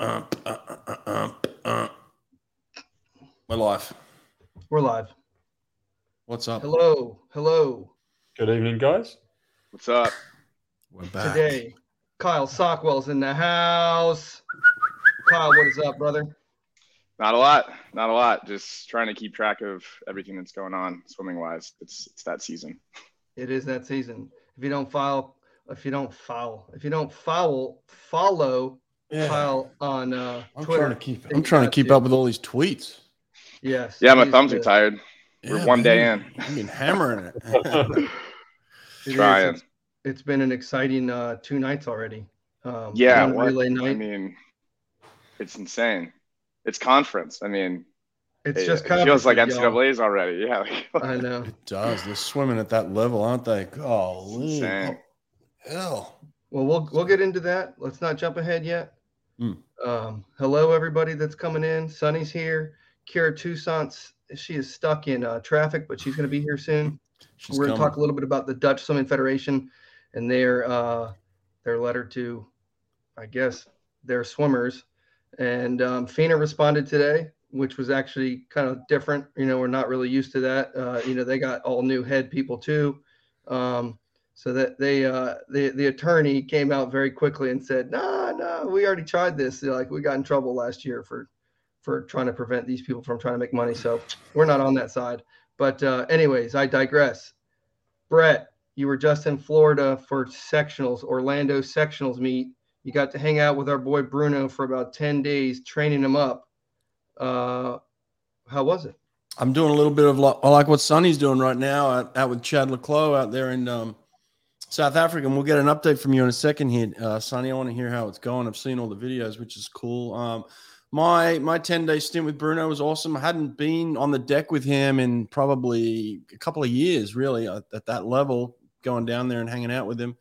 uh, uh, uh, uh. We're live. We're live. What's up? Hello. Hello. Good evening, guys. What's up? We're back. Today, Kyle Sockwell's in the house. Kyle, what is up, brother? Not a lot. Not a lot. Just trying to keep track of everything that's going on swimming wise. It's it's that season. It is that season. If you don't file, if you don't foul, if you don't foul, follow Yeah. Kyle on uh, I'm Twitter. trying to keep. I'm trying to keep up with all these tweets. Yes. Yeah, my thumbs the- are tired. We're Yeah, one day in. I've been hammering it. it is. Trying. It's- it's been an exciting uh, two nights already. Um, Yeah, what- relay night. I mean, it's insane. It's conference. I mean, it's it, just it feels like conferences, y'all. NCAA's already. Yeah, I know. It does. They're swimming at that level, aren't they? Golly. insane. Oh, hell. Well, we'll we'll get into that. Let's not jump ahead yet. Hmm. Um, hello, everybody that's coming in. Sonny's here. Kira Toussaint's she is stuck in uh, traffic, but she's going to be here soon. She's We're going to talk a little bit about the Dutch Swimming Federation and their uh, their letter to, I guess, their swimmers. And um, FINA responded today, which was actually kind of different. You know, we're not really used to that. Uh, you know, they got all new head people too. Um, so that they uh, the the attorney came out very quickly and said, "No, no, we already tried this. Like we got in trouble last year for for trying to prevent these people from trying to make money. So we're not on that side. But uh, anyways, I digress. Brett, you were just in Florida for sectionals, Orlando sectionals meet. You got to hang out with our boy Bruno for about ten days, training him up. Uh, how was it? I'm doing a little bit of like, like what Sonny's doing right now out, out with Chad le Clos out there in um, South Africa. And we'll get an update from you in a second here, uh, Sonny. I want to hear how it's going. I've seen all the videos, which is cool. Um, my my 10 day stint with Bruno was awesome. I hadn't been on the deck with him in probably a couple of years, really, at, at that level, going down there and hanging out with him.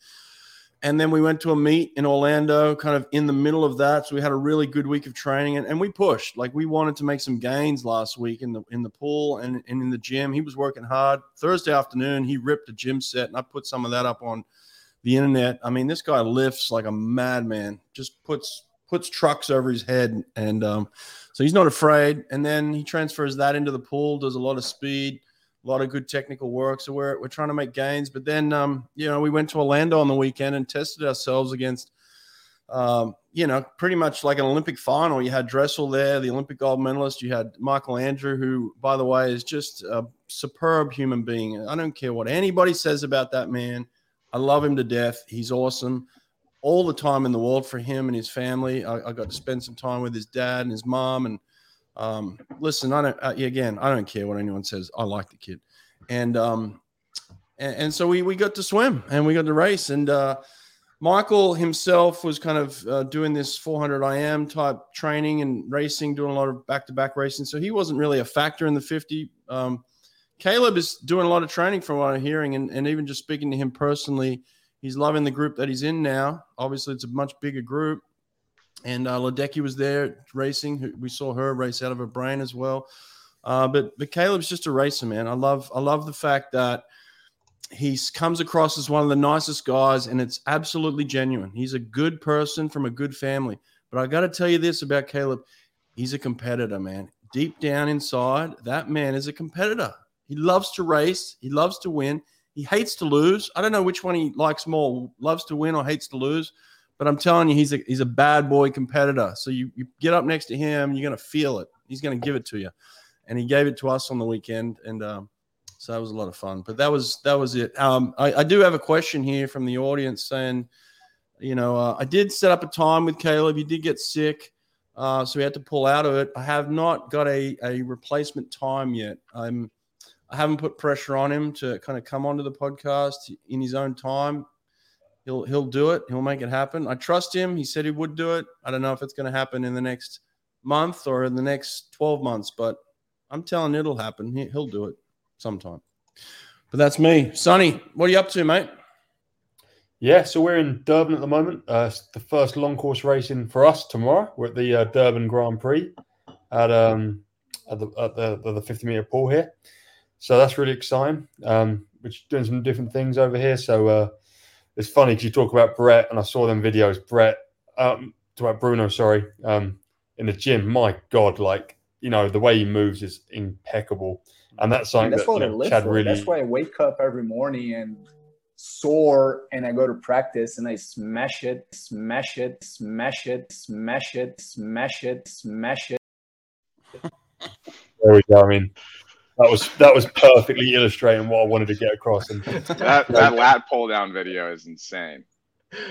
And then we went to a meet in Orlando, kind of in the middle of that. So we had a really good week of training, and, and we pushed. Like we wanted to make some gains last week in the in the pool and, and in the gym. He was working hard. Thursday afternoon, he ripped a gym set, and I put some of that up on the internet. I mean, this guy lifts like a madman. Just puts puts trucks over his head, and um, so he's not afraid. And then he transfers that into the pool, does a lot of speed a lot of good technical work. So we're, we're trying to make gains. But then, um, you know, we went to Orlando on the weekend and tested ourselves against, um, you know, pretty much like an Olympic final. You had Dressel there, the Olympic gold medalist. You had Michael Andrew, who, by the way, is just a superb human being. I don't care what anybody says about that man. I love him to death. He's awesome. All the time in the world for him and his family. I, I got to spend some time with his dad and his mom and um, listen, I don't. Uh, again, I don't care what anyone says. I like the kid, and um, and, and so we we got to swim and we got to race, and uh, Michael himself was kind of uh, doing this 400 IM type training and racing, doing a lot of back to back racing. So he wasn't really a factor in the 50. Um, Caleb is doing a lot of training from what I'm hearing, and, and even just speaking to him personally, he's loving the group that he's in now. Obviously, it's a much bigger group and uh, Ledecky was there racing. We saw her race out of her brain as well. Uh, but but Caleb's just a racer, man. I love I love the fact that he comes across as one of the nicest guys, and it's absolutely genuine. He's a good person from a good family. But I got to tell you this about Caleb: he's a competitor, man. Deep down inside, that man is a competitor. He loves to race. He loves to win. He hates to lose. I don't know which one he likes more: loves to win or hates to lose. But I'm telling you, he's a he's a bad boy competitor. So you, you get up next to him, you're gonna feel it. He's gonna give it to you, and he gave it to us on the weekend, and um, so that was a lot of fun. But that was that was it. Um, I, I do have a question here from the audience saying, you know, uh, I did set up a time with Caleb. He did get sick, uh, so we had to pull out of it. I have not got a a replacement time yet. I'm I haven't put pressure on him to kind of come onto the podcast in his own time he'll he'll do it. He'll make it happen. I trust him. He said he would do it. I don't know if it's going to happen in the next month or in the next 12 months, but I'm telling you it'll happen. He, he'll do it sometime. But that's me. Sonny, what are you up to, mate? Yeah, so we're in Durban at the moment. Uh, the first long course racing for us tomorrow. We're at the uh, Durban Grand Prix at um at the at the, the 50 meter pool here. So that's really exciting. Um, we're doing some different things over here. So uh, it's funny because you talk about Brett, and I saw them videos. Brett, um, about Bruno, sorry, um, in the gym, my God, like you know the way he moves is impeccable, and that's something that's that what you I know, live Chad for. really. That's why I wake up every morning and sore and I go to practice and I smash it, smash it, smash it, smash it, smash it, smash it. There we go. I mean, that was that was perfectly illustrating what I wanted to get across. And That that lat pull down video is insane.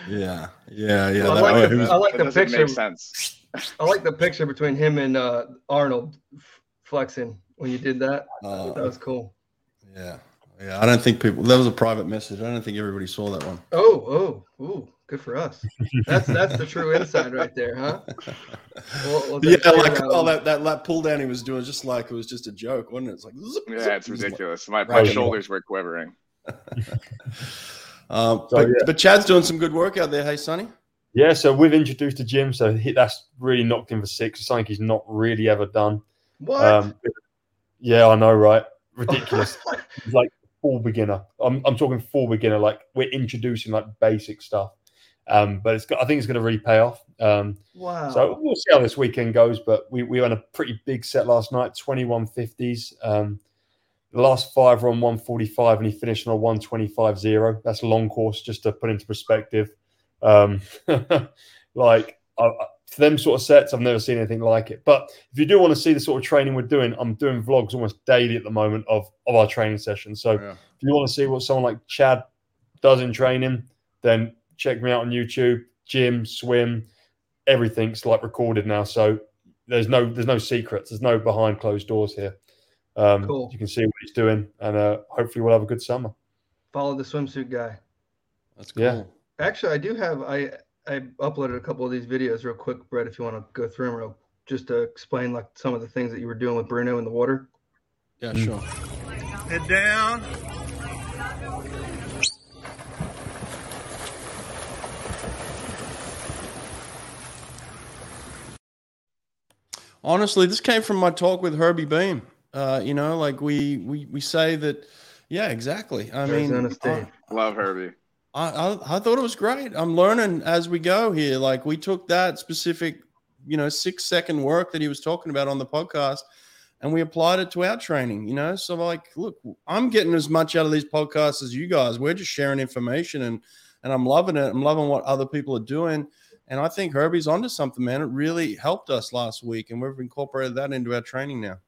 Yeah, yeah, yeah. Well, I like the- was- I like the picture. make sense. I like the picture between him and uh, Arnold flexing when you did that. uh, That was cool. yeah, yeah. I don't think people. That was a private message. I don't think everybody saw that one. Oh, oh, ooh, good for us. That's that's the true inside right there, huh? Well, well, yeah, that's- like um, oh, that that lat pull down he was doing, just like it was just a joke, wasn't it? It's like zip, Yeah, zip, it's it was like- ridiculous. My, my Right. shoulders were quivering. Um, So, but, yeah. but Chad's doing some good work out there. Hey, Sonny. yeah, so we've introduced the gym, so he, that's really knocked him for six. It's something he's not really ever done. What? Um, yeah, I know, right? Ridiculous. Like full beginner. I'm, I'm talking full beginner. Like we're introducing like basic stuff. Um, but it's got, I think it's going to really pay off. Um, wow. So we'll see how this weekend goes. But we, we won a pretty big set last night, 2150s. Um, the last five were on 145 and he finished on a 125.0. That's a long course, just to put into perspective. Um, like I, I- for them sort of sets, I've never seen anything like it. But if you do want to see the sort of training we're doing, I'm doing vlogs almost daily at the moment of, of our training sessions. So Yeah. if you want to see what someone like Chad does in training, then check me out on YouTube, gym, swim, everything's like recorded now. So there's no there's no secrets. There's no behind closed doors here. Um, Cool. You can see what he's doing, and uh, hopefully we'll have a good summer. Follow the swimsuit guy. That's cool. Yeah. Actually, I do have I I uploaded a couple of these videos real quick, Brett. If you want to go through them real, just to explain like some of the things that you were doing with Bruno in the water. Yeah, Mm. sure. Head down. Honestly, this came from my talk with Herbie Behm. Uh, you know, like we we we say that. Yeah, exactly. I Arizona mean, State. Love Herbie. I, I I thought it was great. I'm learning as we go here. Like we took that specific, you know, six second work that he was talking about on the podcast, and we applied it to our training. You know, so like, look, I'm getting as much out of these podcasts as you guys. We're just sharing information, and and I'm loving it. I'm loving what other people are doing. And I think Herbie's onto something, man. It really helped us last week, and we've incorporated that into our training now.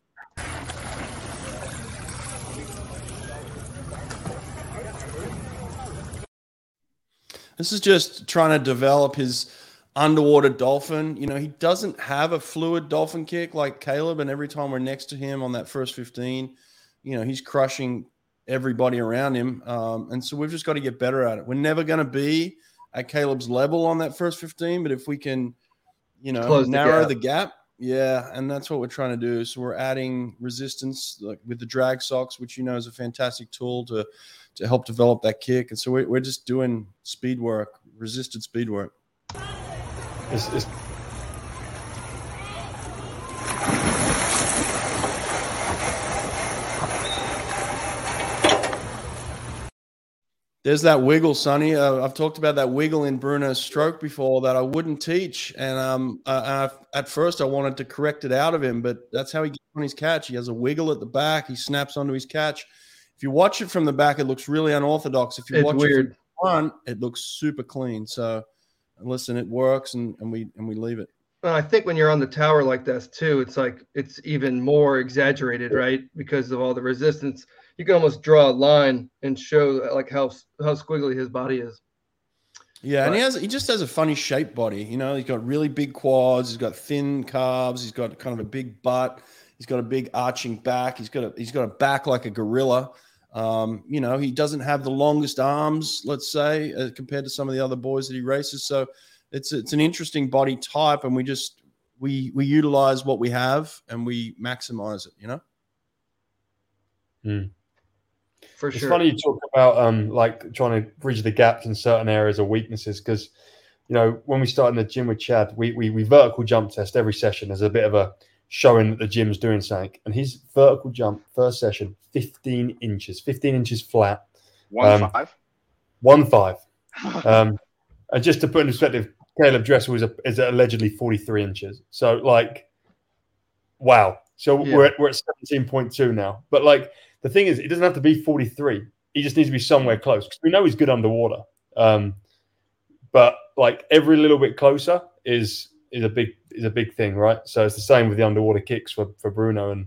This is just trying to develop his underwater dolphin. You know, he doesn't have a fluid dolphin kick like Caleb, and every time we're next to him on that first 15, you know, he's crushing everybody around him. Um, and so we've just got to get better at it. We're never going to be at Caleb's level on that first 15, but if we can, you know, Close the narrow gap. the gap, yeah, and that's what we're trying to do. So we're adding resistance like with the drag socks, which you know is a fantastic tool to to help develop that kick. And so we're, we're just doing speed work, resisted speed work. It's, it's, There's that wiggle, Sonny. Uh, I've talked about that wiggle in Bruno's stroke before that I wouldn't teach, and um, uh, I, at first I wanted to correct it out of him, but that's how he gets on his catch. He has a wiggle at the back. He snaps onto his catch. If you watch it from the back, it looks really unorthodox. If you It's watch it weird. from the front, it looks super clean. So, listen, it works, and, and we and we leave it. Well, I think when you're on the tower like this too, it's like it's even more exaggerated, right? Because of all the resistance, you can almost draw a line and show like how how squiggly his body is. Yeah, and he has he just has a funny shaped body. You know, he's got really big quads, he's got thin calves, he's got kind of a big butt, he's got a big arching back, he's got a he's got a back like a gorilla. Um, you know, he doesn't have the longest arms, let's say, uh, compared to some of the other boys that he races. So it's it's an interesting body type, and we just we we utilize what we have and we maximize it. You know. For it's sure. funny you talk about um, like trying to bridge the gaps in certain areas or weaknesses because you know when we start in the gym with Chad, we, we we vertical jump test every session as a bit of a showing that the gym's doing something. And his vertical jump first session, 15 inches, 15 inches flat, One Um, five. one five. Um, and just to put in perspective, Caleb Dressel is, a, is allegedly 43 inches. So, like, wow. So Yeah. we're, at, we're at 17.2 now. But, like, the thing is, it doesn't have to be 43. He just needs to be somewhere close because we know he's good underwater. Um, but, like, every little bit closer is is a big is a big thing, right? So it's the same with the underwater kicks for, for Bruno, and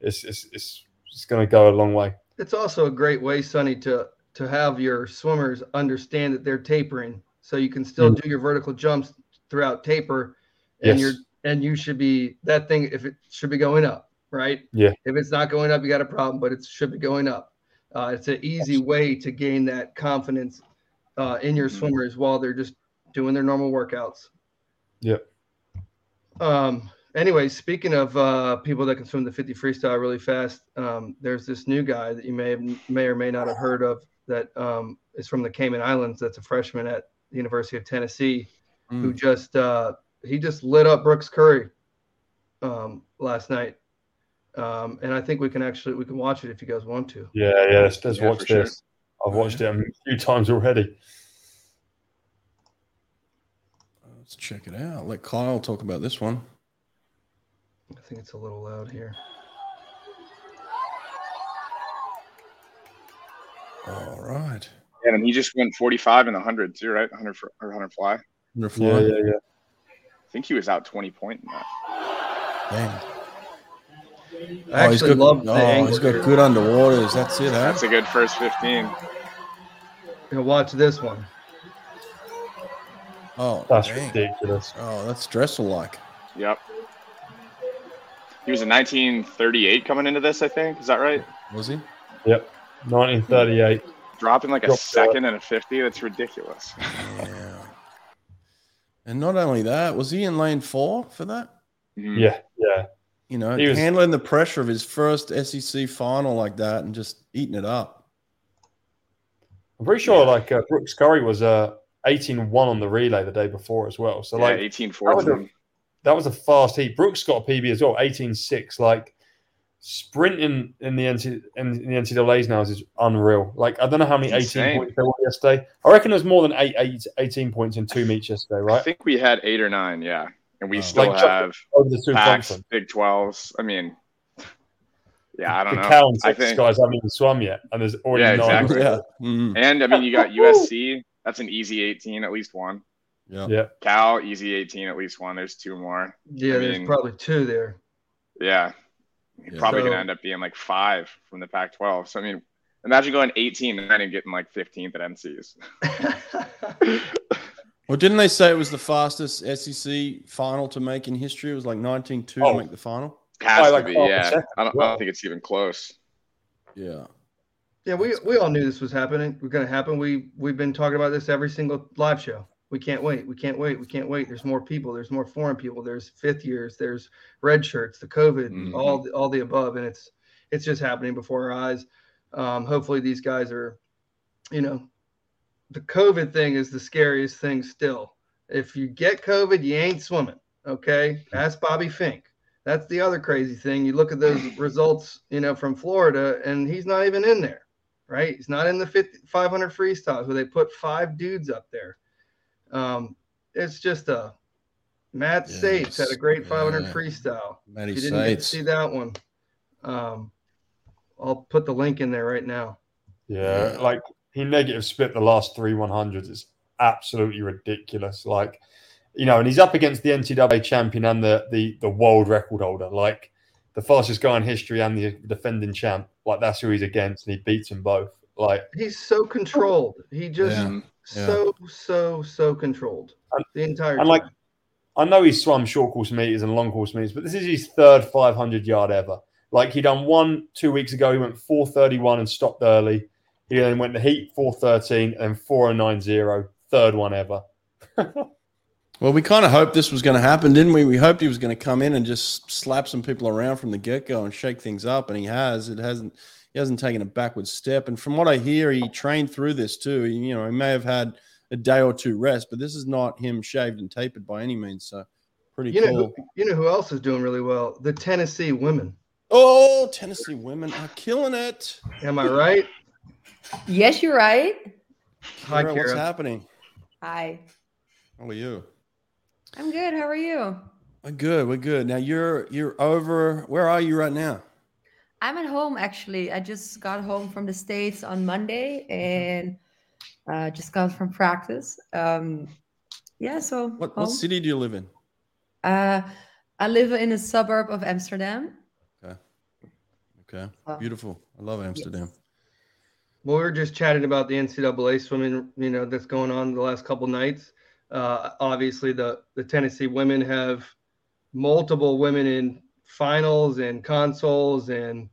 it's it's it's, it's going to go a long way. It's also a great way, Sonny, to to have your swimmers understand that they're tapering, so you can still do your vertical jumps throughout taper, and Yes. you're and you should be that thing if it should be going up, right? Yeah. If it's not going up, you got a problem, but it should be going up. Uh, it's an easy way to gain that confidence uh, in your Mhm. swimmers while they're just doing their normal workouts. Yep. Um. Anyway, speaking of uh, people that can swim the 50 freestyle really fast, um, there's this new guy that you may have, may or may not have heard of that um, is from the Cayman Islands. That's a freshman at the University of Tennessee who Mm. just uh, he just lit up Brooks Curry um, last night, um, and I think we can actually we can watch it if you guys want to. Yeah, yeah. Let's, let's Yeah, watch for sure. this. I've watched it a few times already. Let's check it out. Let Kyle talk about this one. I think it's a little loud here. All right. Yeah, and he just went 45 in the 100 too, right? 100 for, or 100 fly. I Under Yeah, fly. yeah, yeah. think he was out 20 point in that. Dang. I Oh, he's actually got, love the oh, angle. he's got here. good underwaters. That's it, huh? That's a good first 15. You watch this one. Oh, That's dang. ridiculous. Oh, that's Dressel like. Yep. He was in 1938 coming into this, I think. Is that right? Was he? Yep. 1938. Dropping like a Dropped, uh, second and a 50. That's ridiculous. Yeah. And not only that, was he in lane four for that? Mhm. Yeah, yeah. You know, was- handling the pressure of his first SEC final like that and just eating it up. I'm pretty sure like uh, Brooks Curry was uh, 18 1 on the relay the day before as well. So, yeah, like, 18 that was, a, 14. that was a fast heat. Brooks got a PB as well, 18 6. Like, sprinting in the, NC, in the NCAA's now is unreal. Like, I don't know how many 18 Insane. points there were yesterday. I reckon there's more than eight, eight, 18 points in two meets yesterday, right? I think we had eight or nine, yeah. And we Wow. still Like, have the packs, Big 12s. I mean, yeah, I don't The know. Cal and I Texas think, guys haven't even swum yet, and there's already Yeah, nine. Yeah. Mm. and I mean, you got USC. That's an easy 18, at least one. Yeah. Yeah, Cal, easy 18, at least one. There's two more. Yeah, I there's probably two there. Yeah. You're Yeah. probably gonna end up being like five from the Pac 12. So, I mean, imagine going 18 and then getting like 15th at NCs. Well, didn't they say it was the fastest SEC final to make in history? It was like 19-2 Oh. to make the final. Has Probably to like be, half yeah. I don't, I don't think it's even close. Yeah. Yeah, we, we all knew this was happening. We're gonna happen. We we've been talking about this every single live show. We can't wait. We can't wait. We can't wait. There's more people. There's more foreign people. There's fifth years. There's red shirts. The COVID. Mhm. All the, all the above, and it's it's just happening before our eyes. Um, hopefully, these guys are, you know, the COVID thing is the scariest thing still. If you get COVID, you ain't swimming. Okay, ask Bobby Finke. That's the other crazy thing. You look at those results, you know, from Florida, and he's not even in there right? He's not in the 50, 500 freestyles where they put five dudes up there. Um, it's just a Matt Yes, Sates had a great 500 yeah. freestyle. Matty If you didn't get to Sates. see that one, um, I'll put the link in there right now. Yeah, Yeah. like he negative split the last three 100s It's absolutely ridiculous. Like, you know, and he's up against the NCAA champion and the the the world record holder, like the fastest guy in history and the defending champ. Like that's who he's against, and he beats them both. Like, He's so controlled. He just Yeah. So so so controlled And- the entire and like. I know he's swum short course meters and long course meters, but this is his third 500 yard ever. Like he done one two weeks ago. He went 431 and stopped early. He then went to heat 413 and 4090, third one ever. Well, we kind of hoped this was going to happen, didn't we? We hoped he was going to come in and just slap some people around from the get go and shake things up, and he has. It hasn't. He hasn't taken a backward step. And from what I hear, he trained through this too. He, you know, he may have had a day or two rest, but this is not him shaved and tapered by any means. So, pretty You know, cool. who, you know who else is doing really well? The Tennessee women. Oh, Tennessee women are killing it. Am I right? Yes, you're right. Hi, Kira, what's happening? Hi. How are you? I'm good. How are you? I'm good. We're good. Now you're you're over. Where are you right now? I'm at home actually. I just got home from the States on Monday and uh, just got from practice. Um, yeah, so What what city do you live in? Uh, I live in a suburb of Amsterdam. Okay. Okay. Uh, Beautiful. I love Amsterdam. Well, we were just chatting about the NCAA swimming, you know, that's going on the last couple nights. Uh, obviously, the the Tennessee women have multiple women in finals and consoles, and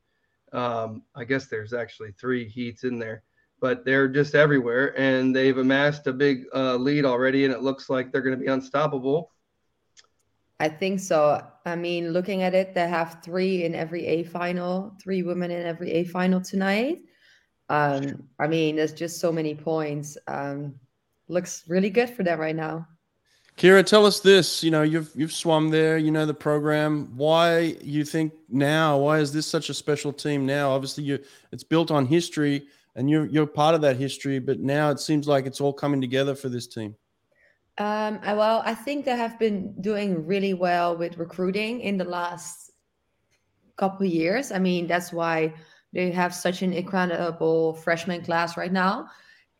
um, I guess there's actually three heats in there, but they're just everywhere, and they've amassed a big uh, lead already, and it looks like they're going to be unstoppable. I think so. I mean, looking at it, they have three in every A final, three women in every A final tonight. Um, I mean, there's just so many points. Um, looks really good for them right now. Kira, tell us this. You know, you've you've swum there. You know the program. Why you think now? Why is this such a special team now? Obviously, you it's built on history, and you're you're part of that history. But now it seems like it's all coming together for this team. Um, well, I think they have been doing really well with recruiting in the last couple of years. I mean, that's why they have such an incredible freshman class right now.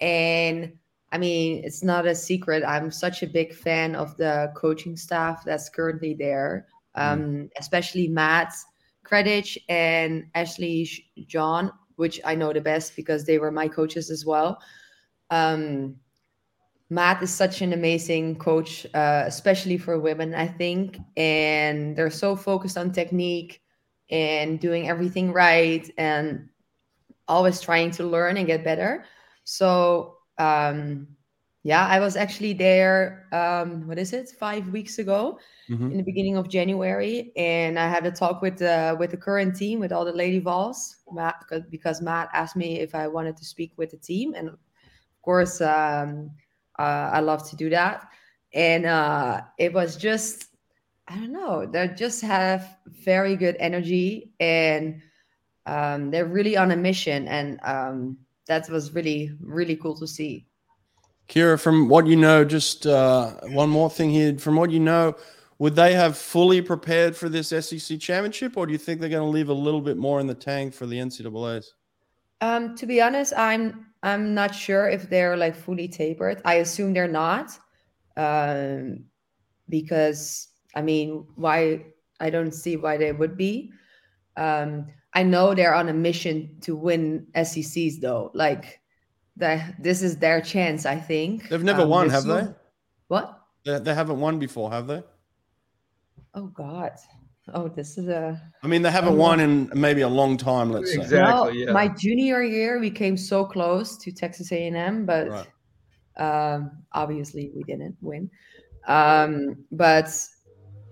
And I mean, it's not a secret. I'm such a big fan of the coaching staff that's currently there, um, especially Matt Kredich and Ashley John, which I know the best because they were my coaches as well. Um, Matt is such an amazing coach, uh, especially for women, I think. And they're so focused on technique and doing everything right and always trying to learn and get better. So, um, yeah, I was actually there, um, what is it, five weeks ago Mhm. in the beginning of January. And I had a talk with the, with the current team, with all the Lady Vols, Matt, because- because Matt asked me if I wanted to speak with the team. And of course, um, uh, I love to do that. And uh, it was just, I don't know, they just have very good energy and um, they're really on a mission. And um, that was really, really cool to see. Kira, from what you know, just uh, one more thing here. From what you know, would they have fully prepared for this SEC championship, or do you think they're going to leave a little bit more in the tank for the NCAA's? Um, to be honest, I'm I'm not sure if they're like fully tapered. I assume they're not, um, because I mean, why? I don't see why they would be. Um, I know they're on a mission to win SECs though. Like that, this is their chance. I think They've never Um, won, have so- they? What? they? They haven't won before, have they? Oh God! Oh, this is a I mean, they haven't won in maybe a long time. Let's say. Exactly. No, yeah. My junior year, we came so close to Texas A&M, but Right. um, obviously we didn't win. Um, but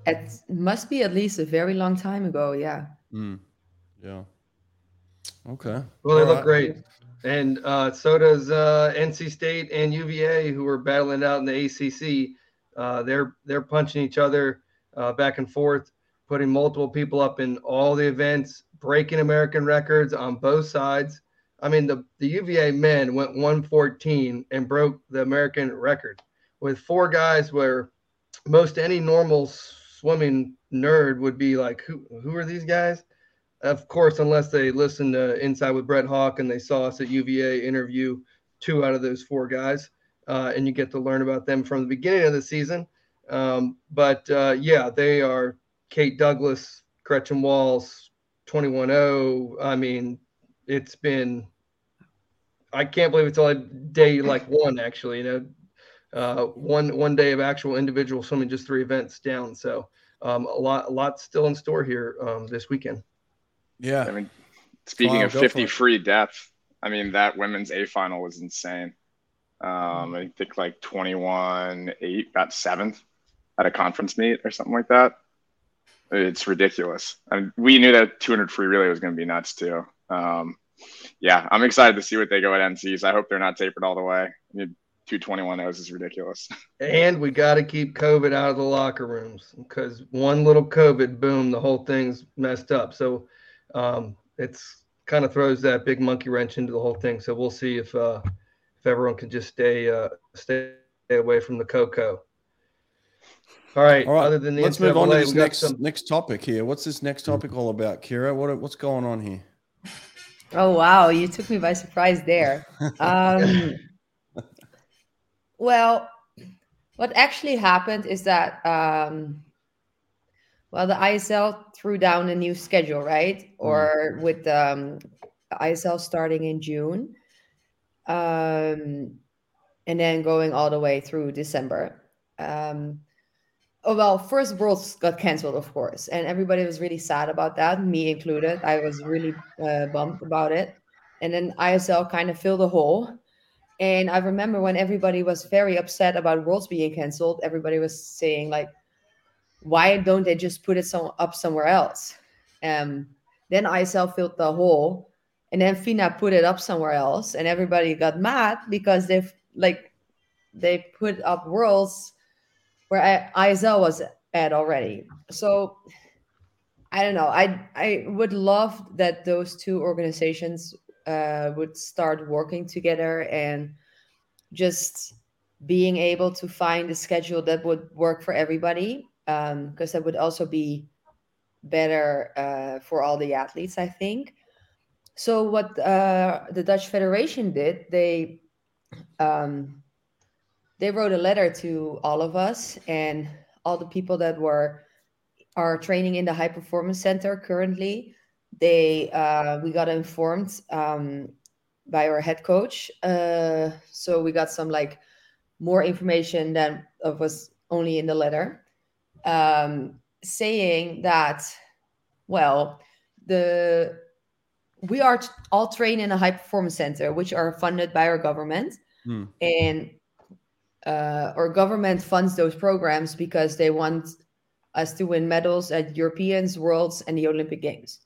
it must be at least a very long time ago. Yeah. Mm. Yeah. Okay. Well, they All look right. great. And uh, so does uh, NC State and UVA, who are battling out in the ACC. Uh, they're they're punching each other uh, back and forth, putting multiple people up in all the events, breaking American records on both sides. I mean, the, the UVA men went 114 and broke the American record with four guys where most any normal swimming nerd would be like, who, who are these guys? Of course, unless they listened to Inside with Brett Hawke and they saw us at UVA interview two out of those four guys, uh, and you get to learn about them from the beginning of the season. Um, but uh, yeah, they are Kate Douglass, Gretchen Walsh, 21 0. I mean, it's been, I can't believe it's only day like one, actually, you know, uh, one one day of actual individual swimming, just three events down. So um, a lot, a lot still in store here um, this weekend. Yeah. I mean, speaking Wow, of 50 free depth, I mean, that women's A final was insane. Um, I think like 21 8, got seventh at a conference meet or something like that. It's ridiculous. I And we knew that 200 free relay was going to be nuts too. Um, yeah, I'm excited to see what they go at NCs. I hope they're not tapered all the way. I mean, 221 O's is ridiculous. And we got to keep COVID out of the locker rooms because one little COVID, boom, the whole thing's messed up. So um, it's kind of throws that big monkey wrench into the whole thing. So we'll see if uh, if everyone can just stay uh, stay away from the cocoa. All right. All right. Other than the Let's move on to this next some- next topic here. What's this next topic all about, Kira? What what's going on here? Oh wow, you took me by surprise there. Um, well, what actually happened is that um, well, the ISL threw down a new schedule, right? Or with um, the ISL starting in June, um, and then going all the way through December. Um, oh well, first Worlds got canceled, of course, and everybody was really sad about that, me included. I was really uh, bummed about it. And then ISL kind of filled a hole. And I remember when everybody was very upset about Worlds being canceled, everybody was saying like, "Why don't they just put it some, up somewhere else?" Um, then ISL filled the hole, and then FINA put it up somewhere else, and everybody got mad because they've like they put up Worlds where I, ISL was at already. So I don't know. I I would love that those two organizations uh, would start working together and just being able to find a schedule that would work for everybody because that would also be better uh, for all the athletes i think. So what uh, the dutch federation did they um, they wrote a letter to all of us and all the people that were are training in the high performance center currently they uh, we got informed um, by our head coach uh, so we got some like more information than was only in the letter um, saying that well the we are t- all trained in a high performance center which are funded by our government Hmm. and uh, our government funds those programs because they want us to win medals at europeans worlds and the olympic games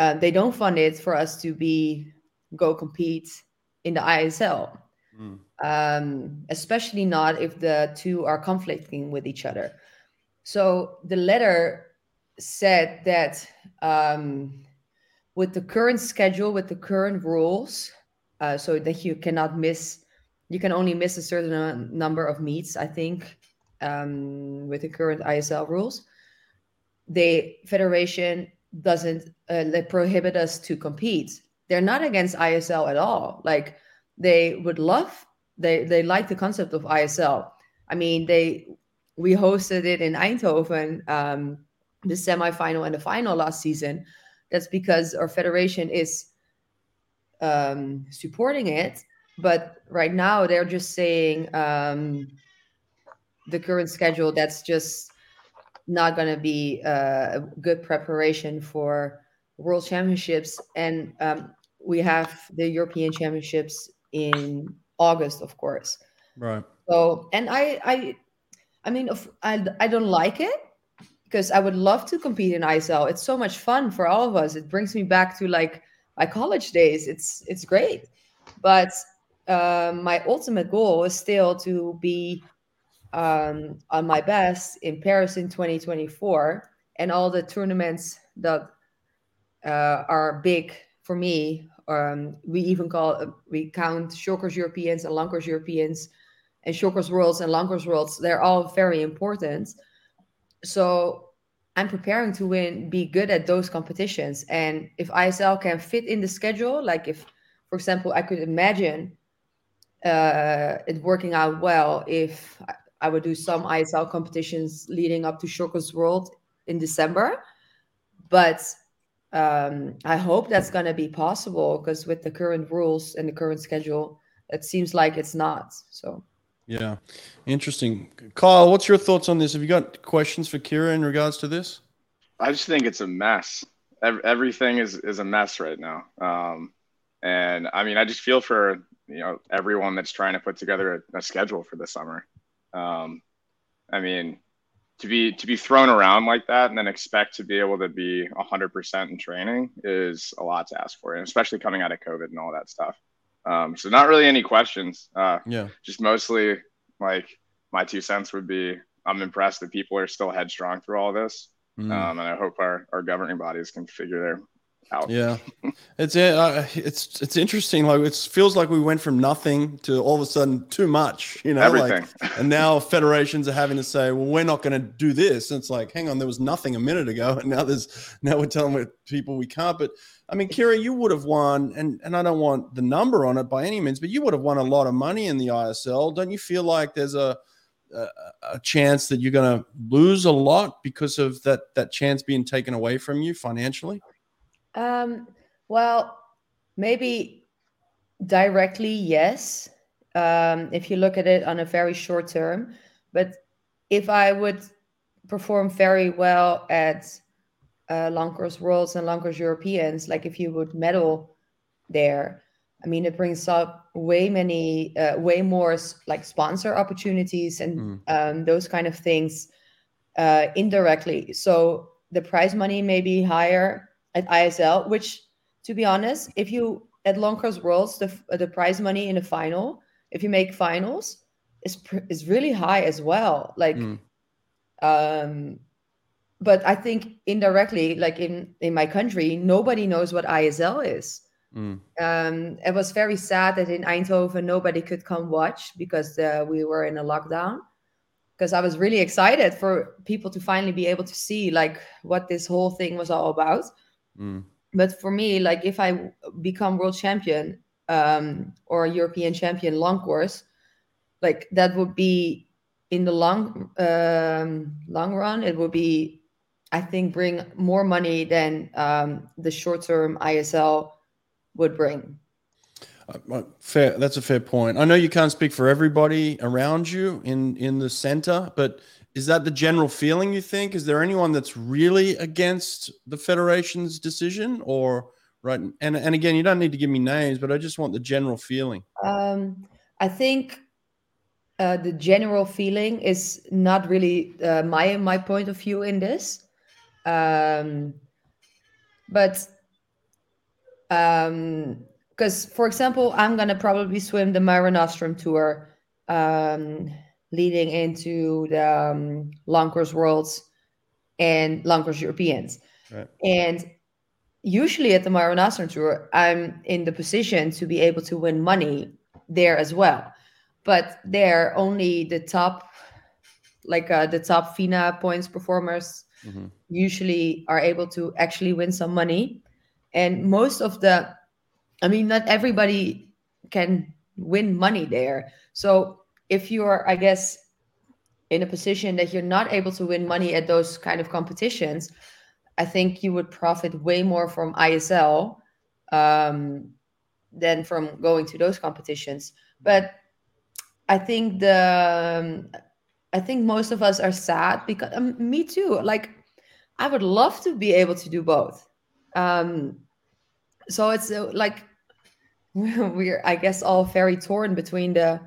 uh, they don't fund it for us to be go compete in the ISL, Mm. um, especially not if the two are conflicting with each other. So the letter said that um, with the current schedule, with the current rules, uh, so that you cannot miss, you can only miss a certain number of meets, I think, um, with the current ISL rules. The federation doesn't uh, prohibit us to compete. They're not against ISL at all. Like they would love, they they like the concept of ISL. I mean, they we hosted it in Eindhoven, um, the semifinal and the final last season. That's because our federation is um, supporting it, but right now they're just saying um, the current schedule. That's just not going to be uh, a good preparation for world championships. And um, we have the european championships in august of course. Right. so and i i i mean I, I don't like it because i would love to compete in isl it's so much fun for all of us. It brings me back to like my college days. It's it's great. But um, my ultimate goal is still to be um, on my best in Paris in 2024, and all the tournaments that uh, are big for me. Um, we even call we count Shockers Europeans and Lankers Europeans, and Shockers Worlds and Lankers Worlds. They're all very important. So I'm preparing to win, be good at those competitions, and if ISL can fit in the schedule, like if, for example, I could imagine uh, it working out well if I- I would do some ISL competitions leading up to Shockers World in December. But um, I hope that's going to be possible because with the current rules and the current schedule, it seems like it's not. So Yeah. Interesting. Kyle, what's your thoughts on this? Have you got questions for Kira in regards to this? I just think it's a mess. Ev- Everything is, is a mess right now. Um, and I mean, I just feel for you know everyone that's trying to put together a, a schedule for the summer. Um, I mean, to be to be thrown around like that and then expect to be able to be 100% in training is a lot to ask for, and especially coming out of COVID and all that stuff. Um, so not really any questions. Uh, Yeah. just mostly like my two cents would be I'm impressed that people are still headstrong through all this. Mm. Um, and I hope our, our governing bodies can figure their out. Yeah, it's uh, it's it's interesting. Like it feels like we went from nothing to all of a sudden too much. You know, Everything. Like, and now federations are having to say, "Well, we're not going to do this." And it's like, hang on, there was nothing a minute ago, and now there's now we're telling people we can't. But I mean, Kira, you would have won, and and I don't want the number on it by any means, but you would have won a lot of money in the ISL. Don't you feel like there's a a, a chance that you're going to lose a lot because of that that chance being taken away from you financially? Um, well, maybe directly, yes. Um, if you look at it on a very short term, but if I would perform very well at uh, long course worlds and long course Europeans, like if you would medal there, I mean, it brings up way many, uh, way more like sponsor opportunities and mm. um, those kind of things uh, indirectly. So the prize money may be higher at ISL, which, to be honest, if you at Long Course Worlds, the the prize money in the final, if you make finals, is is really high as well. Like, mm. um, but I think indirectly, like in in my country, nobody knows what ISL is. Mm. Um, it was very sad that in Eindhoven nobody could come watch because uh, we were in a lockdown. Because I was really excited for people to finally be able to see like what this whole thing was all about. Mm. But for me, like if I become world champion um, or European champion long course, like that would be in the long um, long run, it would be, I think, bring more money than um, the short term ISL would bring. Uh, fair. That's a fair point. I know you can't speak for everybody around you in in the center, but is that the general feeling you think? Is there anyone that's really against the federation's decision or right? And and again, you don't need to give me names, but I just want the general feeling. Um, I think uh, the general feeling is not really uh, my my point of view in this, um, but um, because for example, I'm gonna probably swim the Mare Nostrum tour. Um, leading into the um, long course worlds and long course Europeans. Right. And usually at the Mare Nostrum Tour, I'm in the position to be able to win money there as well. But there, only the top, like uh, the top FINA points performers, mm-hmm. usually are able to actually win some money. And most of the, I mean, not everybody can win money there. So if you're, I guess, in a position that you're not able to win money at those kind of competitions, I think you would profit way more from ISL um, than from going to those competitions. But I think the um, I think most of us are sad because um, me too. Like I would love to be able to do both. Um, so it's uh, like we're I guess all very torn between the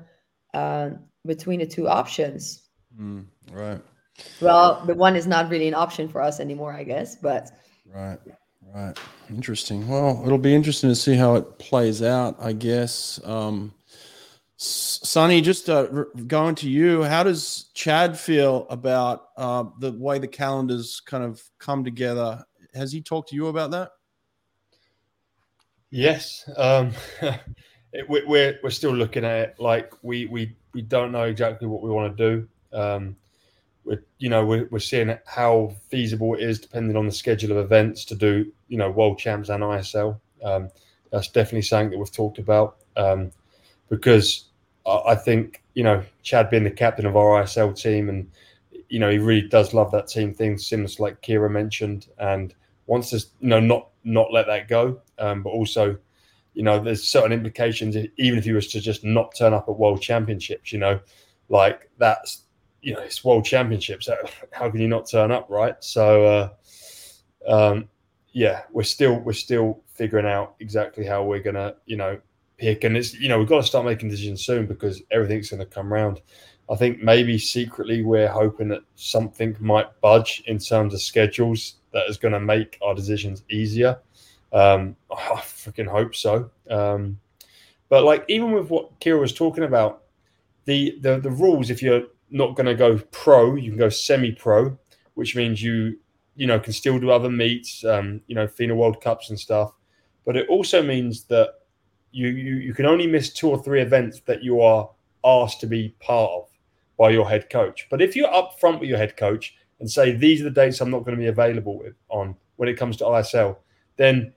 uh, between the two options. Mm, right. Well, the one is not really an option for us anymore, I guess. But right, right. Interesting. Well, it'll be interesting to see how it plays out. I guess. Um, Sonny, just uh, going to you, how does Chad feel about uh, the way the calendars kind of come together? Has he talked to you about that? Yes. Um, it, we're we're still looking at it. Like we we we don't know exactly what we want to do. Um, we're you know we're, we're seeing how feasible it is depending on the schedule of events to do you know world champs and ISL. Um, that's definitely something that we've talked about um, because I think you know Chad being the captain of our ISL team and you know he really does love that team thing, similar to like Kira mentioned, and wants to you know not not let that go, um, but also you know, there's certain implications, even if he was to just not turn up at world championships, you know, like that's, you know, it's world championships. How can you not turn up, right? So, uh, um, yeah, we're still, we're still figuring out exactly how we're to, you know, pick. And it's, you know, we've got to start making decisions soon because everything's to come around. I think maybe secretly we're hoping that something might budge in terms of schedules that is going to make our decisions easier. Um, I freaking hope so. Um, but like even with what Kira was talking about, the the, the rules if you're not going to go pro, you can go semi-pro, which means you you know, can still do other meets, um, you know, FINA World Cups and stuff. But it also means that you, you you can only miss two or three events that you are asked to be part of by your head coach. But if you're up front with your head coach and say these are the dates I'm not going to be available on when it comes to ISL, then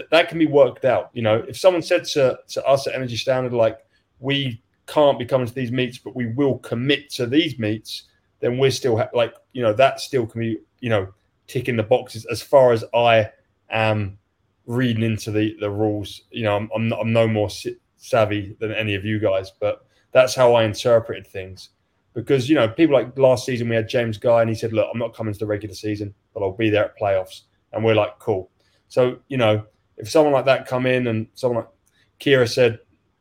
th- that can be worked out. You know, if someone said to, to us at Energy Standard like we can't be coming to these meets, but we will commit to these meets, then we're still ha- like you know that still can be you know ticking the boxes as far as I am reading into the the rules. You know, I'm I'm, not, I'm no more savvy than any of you guys, but that's how I interpreted things. Because you know, people like last season we had James Guy and he said, "Look, I'm not coming to the regular season, but I'll be there at playoffs," and we're like, "Cool." So you know, if someone like that come in and someone like Kira said,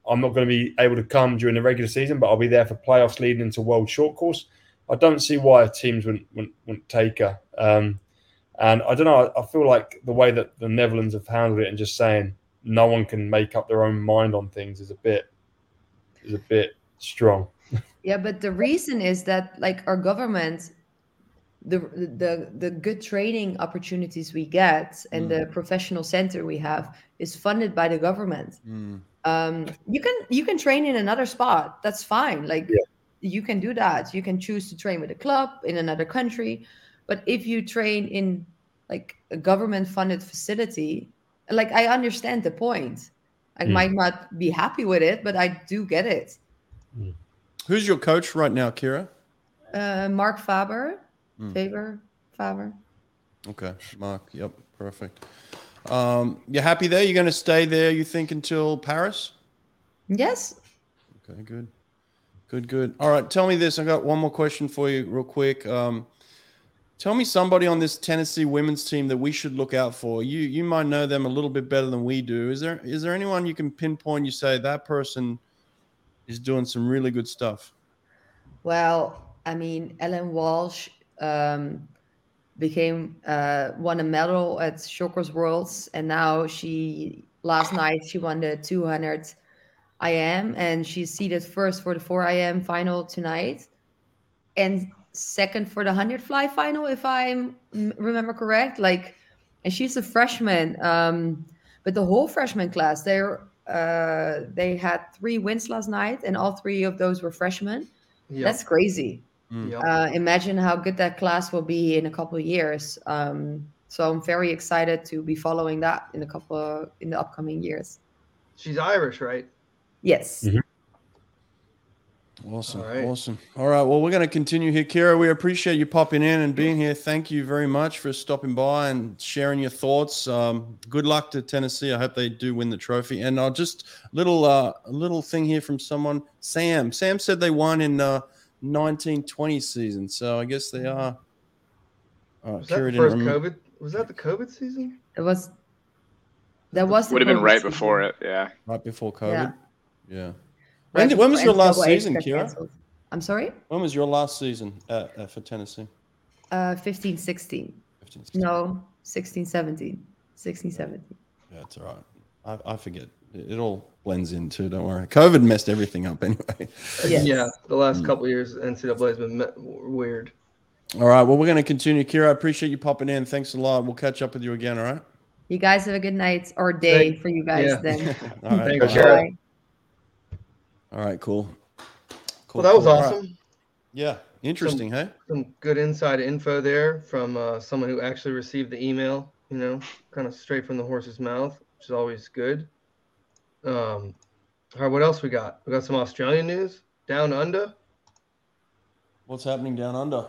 "I'm not going to be able to come during the regular season, but I'll be there for playoffs leading into World Short Course," I don't see why teams wouldn't wouldn't, wouldn't take her. Um, and I don't know. I feel like the way that the Netherlands have handled it and just saying no one can make up their own mind on things is a bit is a bit strong. Yeah, but the reason is that like our government, the the the good training opportunities we get and mm. the professional center we have is funded by the government. Mm. Um, you can you can train in another spot. That's fine. Like yeah. you can do that. You can choose to train with a club in another country, but if you train in like a government funded facility, like I understand the point. I mm. might not be happy with it, but I do get it. Mm. Who's your coach right now, Kira? Uh, Mark Faber. Mm. Faber. Faber. Okay, Mark. Yep, perfect. Um, you happy there? You're going to stay there? You think until Paris? Yes. Okay, good, good, good. All right, tell me this. I got one more question for you, real quick. Um, Tell me somebody on this Tennessee women's team that we should look out for. You you might know them a little bit better than we do. Is there is there anyone you can pinpoint? You say that person is doing some really good stuff. Well, I mean, Ellen Walshe um, became uh, won a medal at Short Course Worlds, and now she last night she won the 200 IM, and she's seeded first for the 4 IM final tonight. And second for the 100 fly final, if I remember correct. Like, and she's a freshman. Um, but the whole freshman class, they're uh, they had three wins last night, and all three of those were freshmen. Yep. That's crazy. Mm. Yep. Uh, imagine how good that class will be in a couple of years. Um, so I'm very excited to be following that in a couple of, in the upcoming years. She's Irish, right? Yes. Mm-hmm. Awesome. All right. Awesome. All right. Well, we're going to continue here. Kira, we appreciate you popping in and being here. Thank you very much for stopping by and sharing your thoughts. Um, good luck to Tennessee. I hope they do win the trophy. And I'll just little uh, a little thing here from someone, Sam. Sam said they won in uh, 1920 season. So I guess they are. Uh, was that the first COVID? Was that the COVID season? It was. That was. Would have been right season. before it. Yeah. Right before COVID. Yeah. yeah. When, did, when was your last season, Kira? I'm sorry? When was your last season uh, uh, for Tennessee? Uh, 15, 16. 15, 16. No, 16, 17. 16, 17. Yeah, it's all right. I, I forget. It, it all blends in too. Don't worry. COVID messed everything up anyway. Yes. Yeah, the last mm. couple years, NCAA has been weird. All right. Well, we're going to continue. Kira, I appreciate you popping in. Thanks a lot. We'll catch up with you again. All right. You guys have a good night or day Thanks. for you guys yeah. then. all right. Thanks, Bye. All right, cool. cool well, that was cool. awesome. Right. Yeah, interesting, some, hey? Some good inside info there from uh, someone who actually received the email, you know, kind of straight from the horse's mouth, which is always good. Um, all right, what else we got? We got some Australian news down under. What's happening down under?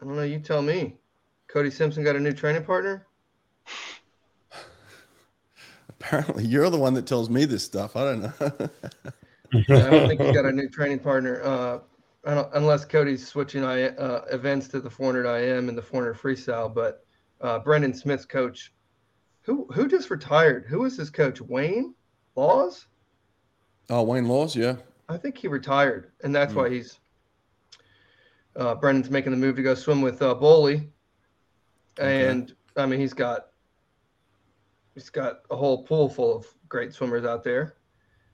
I don't know. You tell me. Cody Simpson got a new training partner. Apparently, you're the one that tells me this stuff. I don't know. I don't think he's got a new training partner. Uh, unless Cody's switching uh, events to the 400 IM and the 400 freestyle. But uh, Brendon Smith's coach, who who just retired? Who is his coach? Wayne Laws? Oh, Wayne Laws, yeah. I think he retired, and that's mm. why he's uh, Brendon's making the move to go swim with uh. And okay. I mean, he's got he's got a whole pool full of great swimmers out there.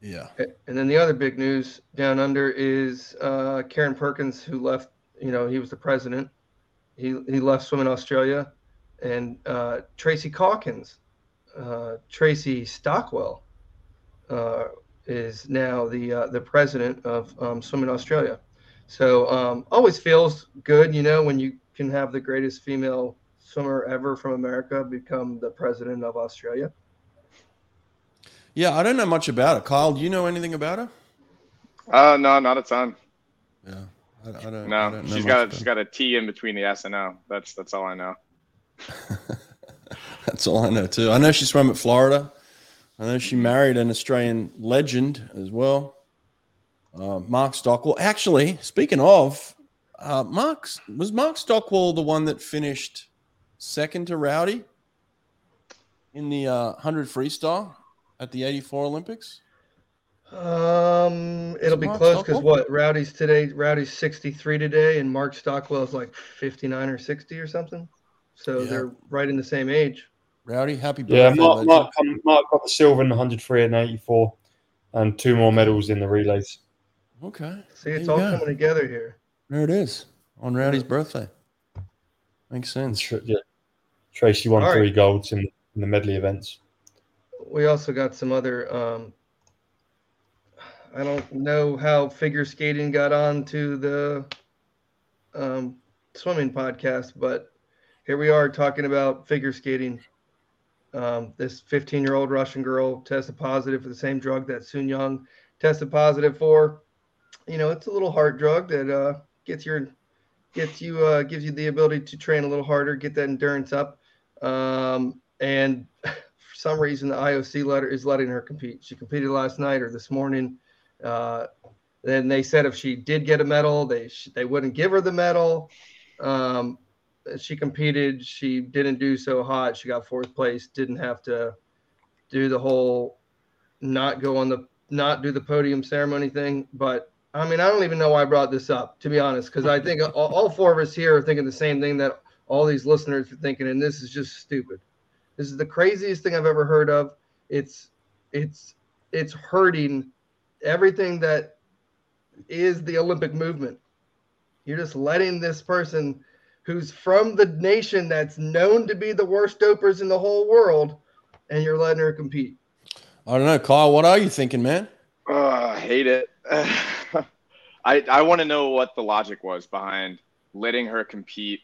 Yeah. And then the other big news down under is uh, Kieren Perkins, who left. You know, he was the president. He he left swimming Australia, and uh, Tracy Caulkins, uh, Tracy Stockwell, uh, is now the uh, the president of um, Swimming Australia. So um, always feels good, you know, when you can have the greatest female swimmer ever from America become the president of Australia. Yeah, I don't know much about it. Kyle, do you know anything about her? Uh, no, not a ton. Yeah, I, I don't. No, I don't know she's much got she's got a T in between the S and O. That's that's all I know. That's all I know too. I know she swam at Florida. I know she married an Australian legend as well, uh, Mark Stockwell. Actually, speaking of, uh, Mark was Mark Stockwell the one that finished second to Rowdy in the uh, hundred freestyle at the '84 Olympics. Um, it'll be Mark close because what Rowdy's today? Rowdy's sixty-three today, and Mark Stockwell's like fifty-nine or sixty or something. So Yeah. they're right in the same age. Rowdy, happy birthday! Yeah, Mark. Mark, come- Mark got the silver in the 100 free and 84, and two more medals in the relays. Okay, See, it's all go. coming together here. there it is on Rowdy's birthday. Makes sense. Tr- yeah, Tracy won All right. three golds in, in the medley events. We also got some other. Um, I don't know how figure skating got on to the um, swimming podcast, but here we are talking about figure skating. Um, this 15 year old Russian girl tested positive for the same drug that Sun Yang tested positive for. You know, it's a little heart drug that uh, gets your gets you uh, gives you the ability to train a little harder, get that endurance up. Um, and for some reason, the IOC letter is letting her compete. She competed last night or this morning. Uh, then they said if she did get a medal, they they wouldn't give her the medal. Um, she competed. She didn't do so hot. She got fourth place. Didn't have to do the whole not go on the not do the podium ceremony thing. But I mean, I don't even know why I brought this up to be honest, because I think all, all four of us here are thinking the same thing that all these listeners are thinking, and this is just stupid. This is the craziest thing I've ever heard of. It's it's it's hurting everything that is the Olympic movement. You're just letting this person who's from the nation that's known to be the worst dopers in the whole world, and you're letting her compete. I don't know, Kyle. What are you thinking, man? Oh, I hate it. I I want to know what the logic was behind letting her compete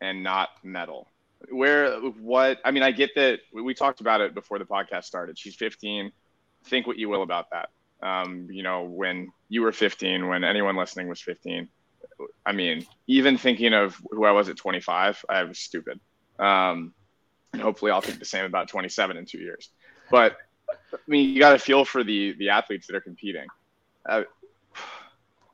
and not medal. Where what I mean, I get that we we talked about it before the podcast started. She's 15. Think what you will about that. Um, you know, when you were 15, when anyone listening was 15. I mean, even thinking of who I was at 25, I was stupid. Um, and hopefully, I'll think the same about 27 in two years. But I mean, you got to feel for the the athletes that are competing. Uh,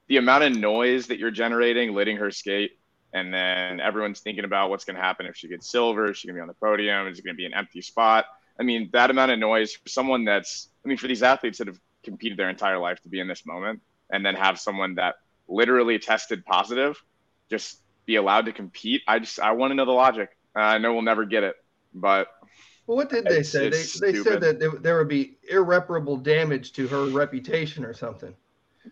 the amount of noise that you're generating, letting her skate, and then everyone's thinking about what's going to happen if she gets silver. Is she going to be on the podium? Is it going to be an empty spot? I mean, that amount of noise for someone that's, I mean, for these athletes that have competed their entire life to be in this moment, and then have someone that literally tested positive, just be allowed to compete. I just, I want to know the logic. Uh, I know we'll never get it, but Well, what did they say? They, they said that there, there would be irreparable damage to her reputation or something.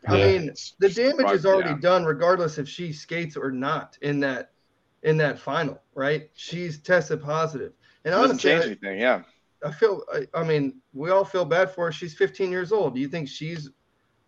I mean, it's- the damage is yeah. already done, regardless if she skates or not in that in that final, right? She's tested positive, and it doesn't honestly, change anything. Yeah. I feel. I, I mean, we all feel bad for her. She's 15 years old. Do you think she's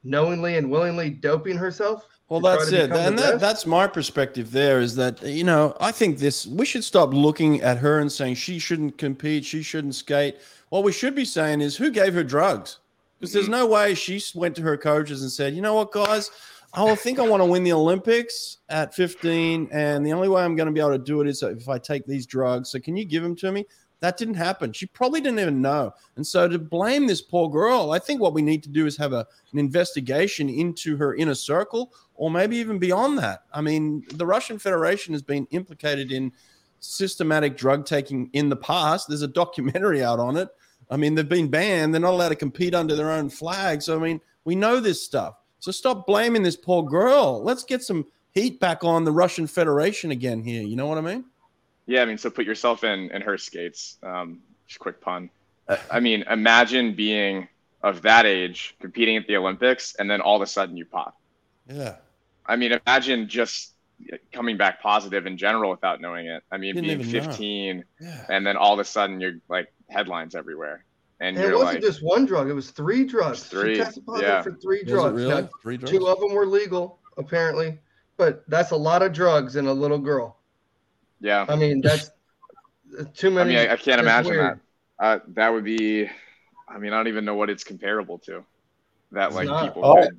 knowingly and willingly doping herself? Well, that's it, and that, that's my perspective. There is that you know I think this we should stop looking at her and saying she shouldn't compete, she shouldn't skate. What we should be saying is who gave her drugs, because there's no way she went to her coaches and said, you know what, guys, I think I want to win the Olympics at 15, and the only way I'm going to be able to do it is if I take these drugs. So can you give them to me? That didn't happen. She probably didn't even know. And so to blame this poor girl, I think what we need to do is have a, an investigation into her inner circle or maybe even beyond that. I mean, the Russian Federation has been implicated in systematic drug taking in the past. There's a documentary out on it. I mean, they've been banned. They're not allowed to compete under their own flag. So, I mean, we know this stuff. So stop blaming this poor girl. Let's get some heat back on the Russian Federation again here. You know what I mean? Yeah, I mean, so put yourself in in her skates. Um, just quick pun. I mean, imagine being of that age, competing at the Olympics, and then all of a sudden you pop. Yeah. I mean, imagine just coming back positive in general without knowing it. I mean, Didn't being 15 Yeah. and then all of a sudden you're like headlines everywhere. And, And it you're wasn't like, just one drug; it was three drugs. Three, She tested positive yeah. for three Was it drugs. really? Now, Three drugs? two of them were legal, apparently, but that's a lot of drugs in a little girl. Yeah. I mean, that's too I many. mean, I, I can't imagine weird. that. Uh, that would be, I mean, I don't even know what it's comparable to. That It's like not. people, Oh. could-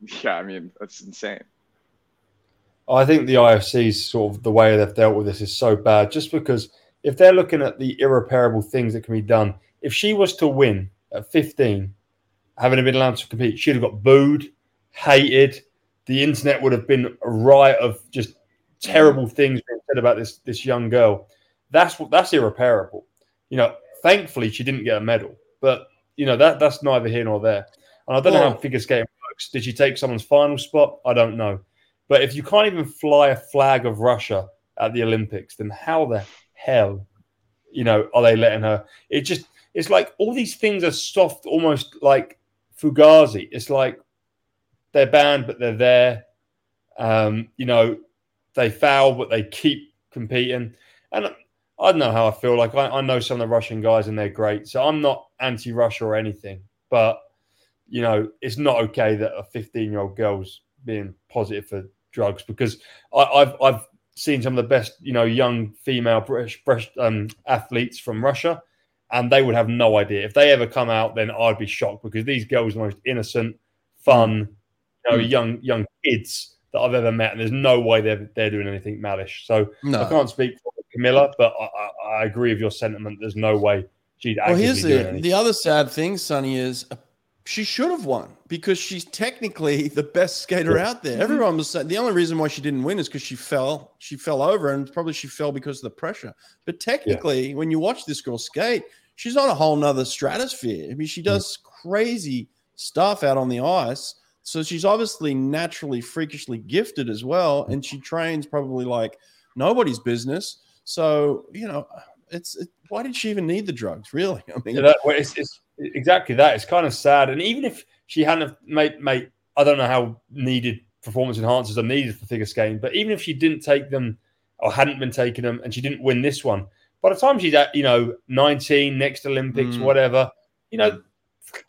yeah, I mean, that's insane. I think the IFC's sort of the way they've dealt with this is so bad just because if they're looking at the irreparable things that can be done, if she was to win at 15, having been allowed to compete, she'd have got booed, hated. The internet would have been a riot of just terrible things being said about this this young girl. That's what that's irreparable. You know, thankfully she didn't get a medal, but you know that that's neither here nor there. And I don't know how figure skating works. Did she take someone's final spot? I don't know. But if you can't even fly a flag of Russia at the Olympics, then how the hell, you know, are they letting her? It just, it's like all these things are soft, almost like Fugazi. It's like they're banned, but they're there. Um, you know, they foul, but they keep competing. And I don't know how I feel. Like I, I know some of the Russian guys, and they're great. So I'm not anti-Russia or anything, but you know, it's not okay that a 15-year-old girl's being positive for drugs because I, I've I've seen some of the best you know young female British, British um, athletes from Russia, and they would have no idea if they ever come out. Then I'd be shocked because these girls are the most innocent, fun, you know, Mm. young young kids that I've ever met, and there's no way they're they're doing anything malish. So I can't speak for Kamila, but I, I, agree with your sentiment. There's no way she'd Well, here's the the other sad thing, Sonny, is uh, she should have won because she's technically the best skater out there. Everyone was saying the only reason why she didn't win is because she fell. She fell over, and probably she fell because of the pressure. But technically, when you watch this girl skate, she's on a whole nother stratosphere. I mean, she does crazy stuff out on the ice. So she's obviously naturally freakishly gifted as well, and she trains probably like nobody's business. So you know, it's it, why did she even need the drugs? Really? I mean, Yeah, that, well, it's, it's exactly that. It's kind of sad. And even if she hadn't made, made, I don't know how needed performance enhancers are needed for figure skating, but even if she didn't take them or hadn't been taking them and she didn't win this one, by the time she's at, you know, 19, next Olympics, Mm. whatever, you know,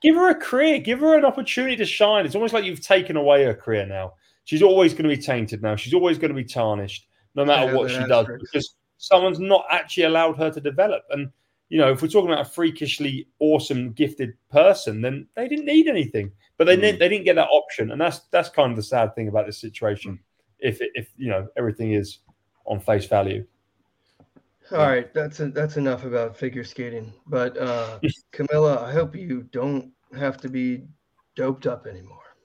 give her a career, give her an opportunity to shine. It's almost like you've taken away her career now. She's always going to be tainted now. She's always going to be tarnished, no matter Yeah, what she does, tricks. because someone's not actually allowed her to develop. And you know, if we're talking about a freakishly awesome, gifted person, then they didn't need anything, but they Mm. didn't. They didn't get that option, and that's that's kind of the sad thing about this situation. If if you know everything is on face value, All right, that's a, that's enough about figure skating. But uh, Kamila, I hope you don't have to be doped up anymore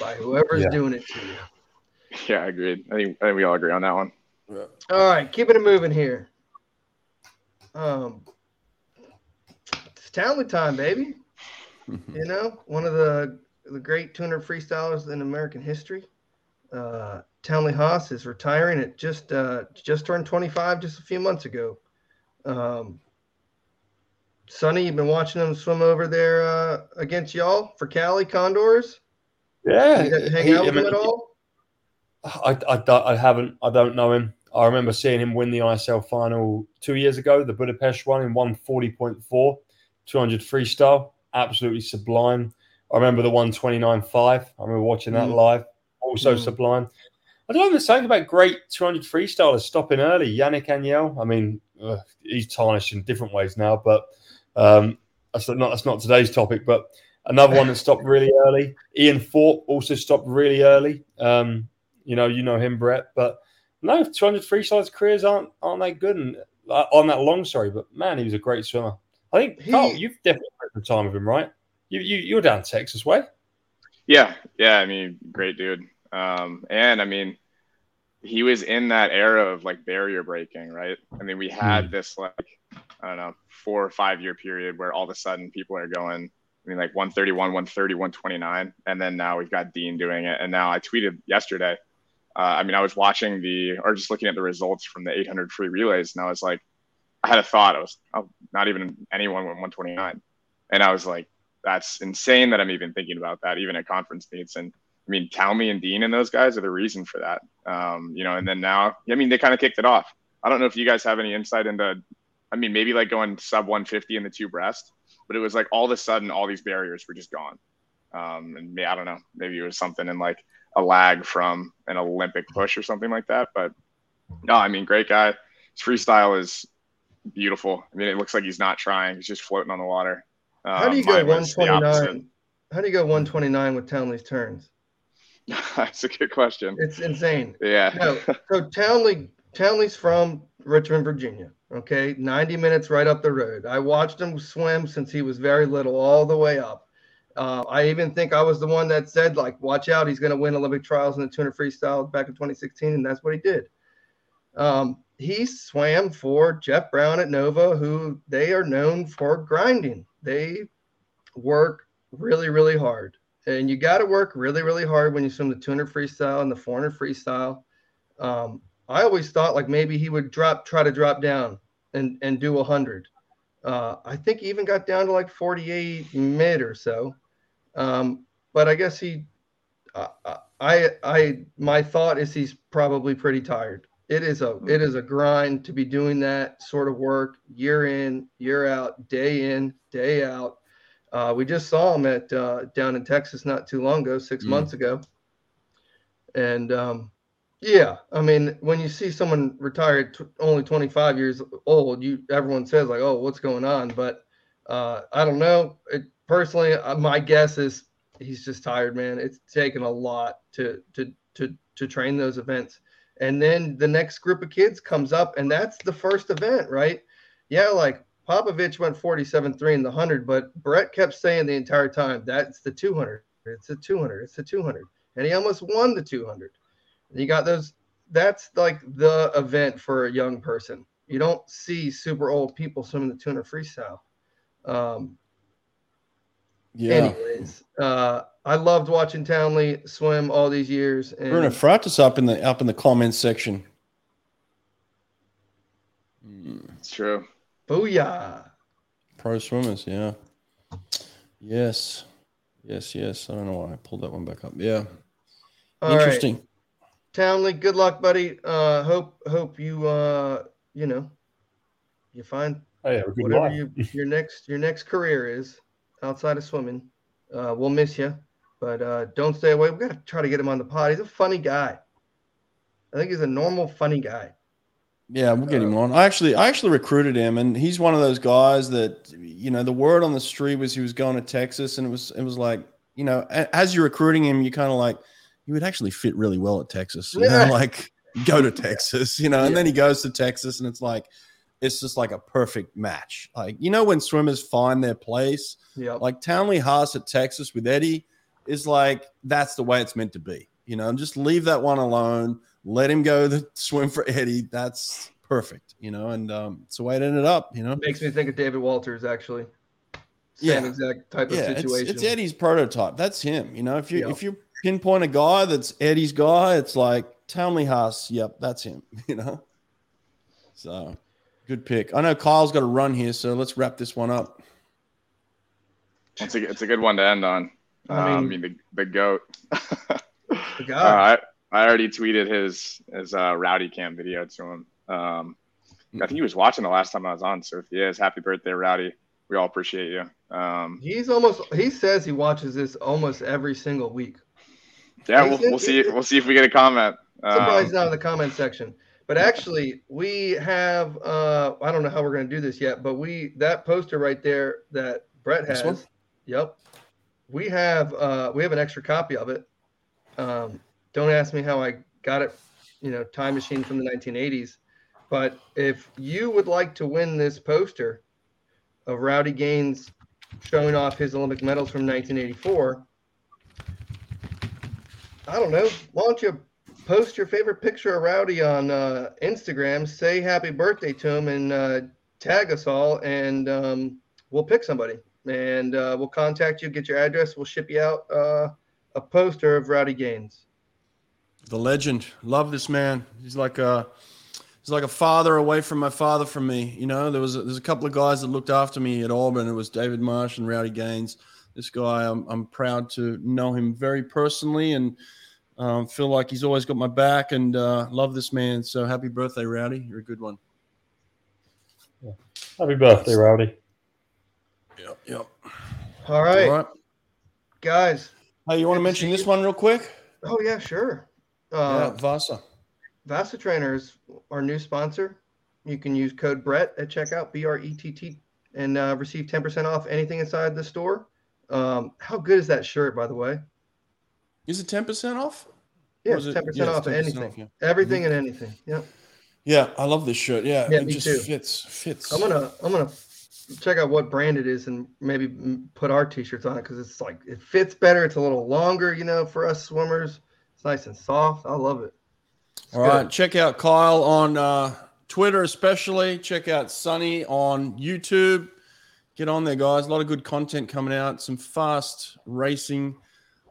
by whoever's Yeah. doing it to you. Yeah, I agreed. I think, I think we all agree on that one. All right, keeping it moving here. Um, it's Townley time, baby. You know, one of the the great 200 freestylers in American history. Uh, Townley Haas is retiring at just uh, just turned 25 just a few months ago. Um, Sonny, you've been watching them swim over there uh, against y'all for Cali Condors. yeah, You got to hang he- out I with him mean, at all? I, I, don't- I haven't. I don't know him. I remember seeing him win the ISL final two years ago, the Budapest one in 140.4, 200 freestyle. Absolutely sublime. I remember the 129.5. I remember watching that Mm. live. Also Mm. sublime. I don't know something about great 200 freestylers stopping early. Yannick Agnel. I mean, ugh, he's tarnished in different ways now, but um, that's not that's not today's topic. But another one that stopped really early. Ian Thorpe also stopped really early. Um, you know, you know him, Brett. But no, 200 freestylers careers aren't aren't that good and uh, on that long. Sorry, but man, he was a great swimmer. I think He- Carl, you've definitely spent some time with him, right? You you you're down Texas way. Yeah, yeah. I mean, great dude. Um, and I mean, he was in that era of like barrier breaking, right? I mean, we had this like I don't know four or five year period where all of a sudden people are going. I mean, like 131, 130, 129, and then now we've got Dean doing it. And now I tweeted yesterday. Uh, I mean, I was watching the or just looking at the results from the 800 free relays, and I was like, I had a thought. I was oh, not even anyone went 129, and I was like, that's insane that I'm even thinking about that, even at conference meets. And I mean, Townley and Dean and those guys are the reason for that. Um, you know, and then now, I mean, they kind of kicked it off. I don't know if you guys have any insight into, I mean, maybe like going sub 150 in the two breast, but it was like all of a sudden all these barriers were just gone. Um, and I don't know, maybe it was something in like a lag from an Olympic push or something like that. But no, I mean, great guy. His freestyle is beautiful. I mean, it looks like he's not trying; he's just floating on the water. Um, How do you go 129? How do you go 129 with Townley's turns? That's a good question. It's insane. Yeah. no, so Townley Townley's from Richmond, Virginia. Okay, 90 minutes right up the road. I watched him swim since he was very little, all the way up. Uh, I even think I was the one that said, like, watch out, he's going to win Olympic trials in the 200 freestyle back in 2016, and that's what he did. Um, he swam for Jeff Brown at Nova, who they are known for grinding. They work really, really hard. And you got to work really, really hard when you swim the 200 freestyle and the 400 freestyle. Um, I always thought like maybe he would drop, try to drop down and, and do 100. Uh, I think he even got down to like 48 mid or so. Um, but I guess he, uh, I, I, my thought is he's probably pretty tired. It is a, it is a grind to be doing that sort of work year in, year out, day in, day out. Uh, we just saw him at uh, down in Texas not too long ago, six mm. months ago, and um, yeah, I mean, when you see someone retired t- only 25 years old, you everyone says like, "Oh, what's going on?" But uh, I don't know. It, personally, uh, my guess is he's just tired, man. It's taken a lot to to to to train those events, and then the next group of kids comes up, and that's the first event, right? Yeah, like Popovici went 47-3 in the 100, but Brett kept saying the entire time, that's the 200. It's a 200. It's a 200. And he almost won the 200. And you got those. That's like the event for a young person. You don't see super old people swimming the 200 freestyle. Um, yeah. Anyways, uh, I loved watching Townley swim all these years. And Bruno Fratus up in the up in the comments section. It's true. Booyah. Pro swimmers, yeah. Yes. Yes, yes. I don't know why I pulled that one back up. Yeah. All Interesting. Right. Townley, good luck, buddy. Uh hope hope you uh you know you find oh, yeah, whatever you, your next your next career is outside of swimming. Uh we'll miss you, but uh don't stay away. We gotta try to get him on the pod. He's a funny guy. I think he's a normal funny guy. Yeah, we'll get him uh, on. I actually, I actually recruited him, and he's one of those guys that you know. The word on the street was he was going to Texas, and it was it was like you know, as you're recruiting him, you kind of like he would actually fit really well at Texas. You know, like go to Texas, you know, and yeah. then he goes to Texas, and it's like it's just like a perfect match. Like you know, when swimmers find their place, yeah, like Townley Haas at Texas with Eddie is like that's the way it's meant to be. You know, and just leave that one alone let him go the swim for Eddie. That's perfect, you know, and um, it's the way it ended up, you know. Makes me think of David Walters, actually. Same yeah. exact type of situation. It's, it's, Eddie's prototype. That's him. You know, if you yeah. if you pinpoint a guy that's Eddie's guy, it's like Townley Haas. Yep, that's him. You know. So, good pick. I know Kyle's got to run here, so let's wrap this one up. It's a it's a good one to end on. I mean, um, I mean the the goat. the goat. All right. I already tweeted his his uh, rowdy cam video to him. Um, I think he was watching the last time I was on. So if he is, happy birthday, Rowdy. We all appreciate you. Um, He's almost. He says he watches this almost every single week. Yeah, we'll, we'll see. We'll see if we get a comment. Somebody's um, not in the comment section. But actually, we have. Uh, I don't know how we're going to do this yet, but we that poster right there that Brett has. Yep. We have. Uh, we have an extra copy of it. Um, don't ask me how I got it, you know, time machine from the 1980s. But if you would like to win this poster of Rowdy Gaines showing off his Olympic medals from 1984, I don't know. Why don't you post your favorite picture of Rowdy on uh, Instagram, say happy birthday to him, and uh, tag us all, and um, we'll pick somebody. And uh, we'll contact you, get your address, we'll ship you out uh, a poster of Rowdy Gaines the legend. Love this man. He's like a he's like a father away from my father from me. You know, there was a, there's a couple of guys that looked after me at Auburn. It was David Marsh and Rowdy Gaines. This guy, I'm, I'm proud to know him very personally and um, feel like he's always got my back and uh, love this man. So happy birthday, Rowdy. You're a good one. Yeah. Happy birthday, Rowdy. Yep. Yep. All right, All right. guys. Hey, you want to mention this you. one real quick? Oh yeah, sure. Yeah, Uh, Vasa. Vasa Trainers, our new sponsor. You can use code Brett at checkout, B R E T T, and uh, receive 10% off anything inside the store. Um, how good is that shirt, by the way? Is it 10% off? Yeah, Or is it- 10% yeah, off 10% anything. off, yeah. Everything and anything. Yep. Yeah, I love this shirt. Yeah, Yeah, it me just too. fits. Fits. I'm gonna I'm gonna check out what brand it is and maybe put our t-shirts on it because it's like it fits better. It's a little longer, you know, for us swimmers. It's nice and soft. I love it. It's All good. right, check out Kyle on uh, Twitter, especially. Check out Sonny on YouTube. Get on there, guys. A lot of good content coming out. Some fast racing.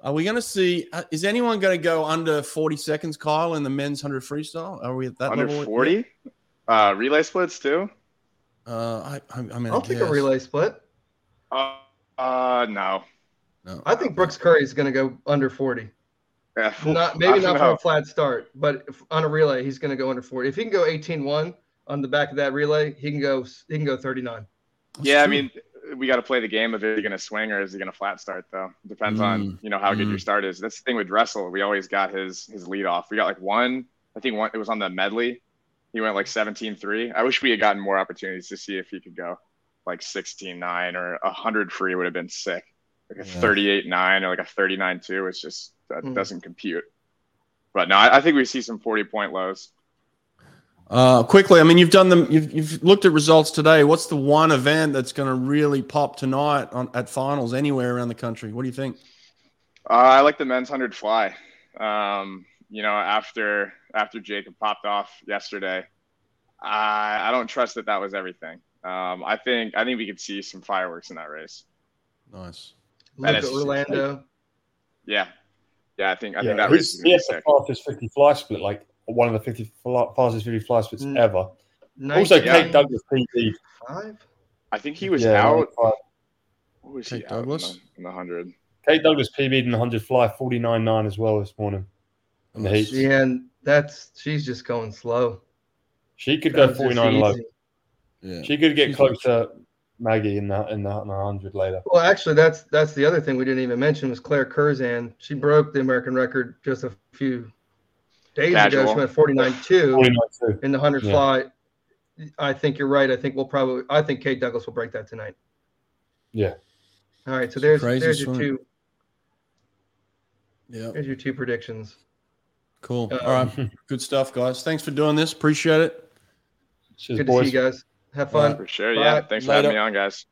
Are we going to see? Uh, is anyone going to go under 40 seconds, Kyle, in the men's 100 freestyle? Are we at that Under level? 40? Uh, relay splits too? Uh, I, I, I mean, I'll I take a relay split. Uh, uh no. No. I think Brooks Curry is gonna go under 40. Yeah, Not maybe don't from a flat start, but if, on a relay he's gonna go under 40. If he can go 18-1 on the back of that relay, he can go he can go 39. That's Yeah, I mean, we got to play the game of is he going to swing or is he going to flat start though. Depends Mm. on you know how good Mm. your start is. That's the thing with Dressel. We always got his his lead off. We got like one. I think one. It was on the medley. He went like 17-3. I wish we had gotten more opportunities to see if he could go like 16-9 or 100 free would have been sick. Like a Yeah. 38-9 or like a 39-2. It's just that Mm. doesn't compute. But no, I, I think we see some 40 point lows. Uh, quickly, I mean, you've done them. You've, you've looked at results today. What's the one event that's going to really pop tonight on at finals anywhere around the country? What do you think? Uh, I like the men's hundred fly. Um, you know, after after Jacob popped off yesterday, I I don't trust that that was everything. Um, I think I think we could see some fireworks in that race. Nice. That Luca is- Urlando. Yeah, yeah. I think I Yeah, think that race he's, is he gonna be has the fastest 50 fly split, like one of the 50 fly, fastest 50 fly splits Mm. ever. Also, 19, Kate Douglass PB. five? I think he was yeah, out. 95. What was Kate he out Douglass? the, in the hundred? Kate Douglass PB'd in the 100 fly 49.9 as well this morning. In the heats. Yeah, and that's she's just going slow. She could That go was just 49 low. Yeah. She could get She's- close to Maggie in the in the, in the 100 later. Well, actually, that's that's the other thing we didn't even mention was Claire Curzan. She broke the American record just a few days ago. She went 49.2 49 too. in the 100 Yeah. fly. I think you're right. I think we'll probably. I think Kate Douglass will break that tonight. Yeah. All right. So Some there's crazy there's your swimming. two Yeah. there's your two predictions. Cool. Uh, All right. Good stuff, guys. Thanks for doing this. Appreciate it. Cheers, Good to see you guys. Have fun. right. For sure. Bye. Yeah. Thanks for having me on, guys.